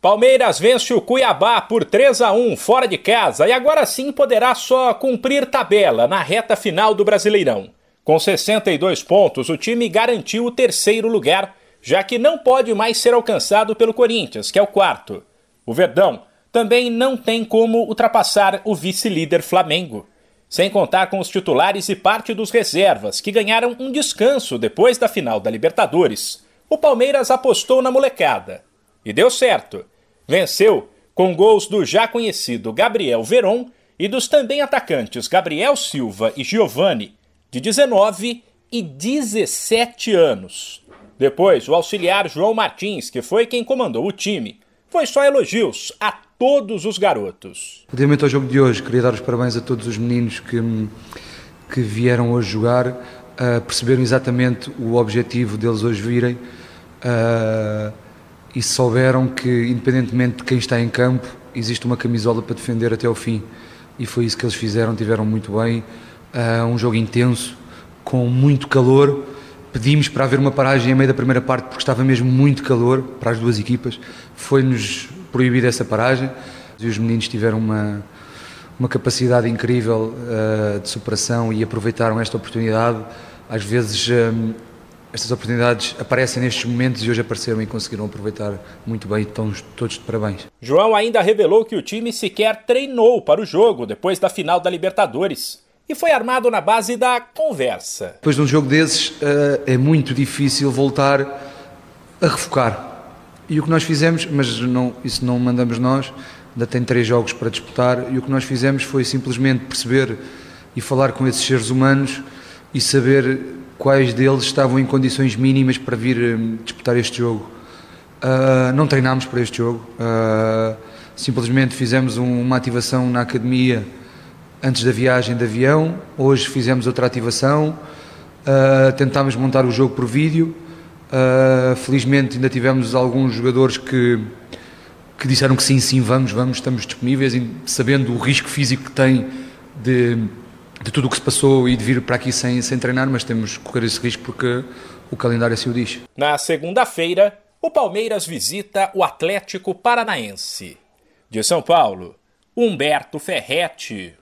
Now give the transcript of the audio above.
Palmeiras vence o Cuiabá por 3 a 1 fora de casa e agora sim poderá só cumprir tabela na reta final do Brasileirão. Com 62 pontos, o time garantiu o terceiro lugar, já que não pode mais ser alcançado pelo Corinthians, que é o quarto. O Verdão também não tem como ultrapassar o vice-líder Flamengo. Sem contar com os titulares e parte dos reservas, que ganharam um descanso depois da final da Libertadores. O Palmeiras apostou na molecada e deu certo. Venceu com gols do já conhecido Gabriel Veron e dos também atacantes Gabriel Silva e Giovani, de 19 e 17 anos. Depois, o auxiliar João Martins, que foi quem comandou o time, foi só elogios a todos os garotos. Relativamente ao jogo de hoje, queria dar os parabéns a todos os meninos que, que vieram hoje jogar, uh, perceberam exatamente o objetivo deles hoje virem. Uh, e souberam que, independentemente de quem está em campo, existe uma camisola para defender até o fim. E foi isso que eles fizeram, tiveram muito bem. Uh, um jogo intenso, com muito calor. Pedimos para haver uma paragem em meio da primeira parte porque estava mesmo muito calor para as duas equipas. Foi-nos proibida essa paragem e os meninos tiveram uma, uma capacidade incrível uh, de superação e aproveitaram esta oportunidade. Às vezes um, estas oportunidades aparecem nestes momentos e hoje apareceram e conseguiram aproveitar muito bem. Estão todos de parabéns. João ainda revelou que o time sequer treinou para o jogo depois da final da Libertadores e foi armado na base da conversa. Depois de um jogo desses, uh, é muito difícil voltar a refocar. E o que nós fizemos, mas não, isso não mandamos nós, ainda tem três jogos para disputar, e o que nós fizemos foi simplesmente perceber e falar com esses seres humanos e saber quais deles estavam em condições mínimas para vir hum, disputar este jogo. Uh, não treinámos para este jogo, uh, simplesmente fizemos um, uma ativação na academia antes da viagem de avião. Hoje fizemos outra ativação, uh, tentámos montar o jogo por vídeo. felizmente ainda tivemos alguns jogadores que, que disseram que sim, sim, vamos, vamos, estamos disponíveis, sabendo o risco físico que tem de de tudo o que se passou e de vir para aqui sem, sem treinar, mas temos que correr esse risco porque o calendário assim o diz. Na segunda-feira, o Palmeiras visita o Atlético Paranaense. De São Paulo, Humberto Ferretti,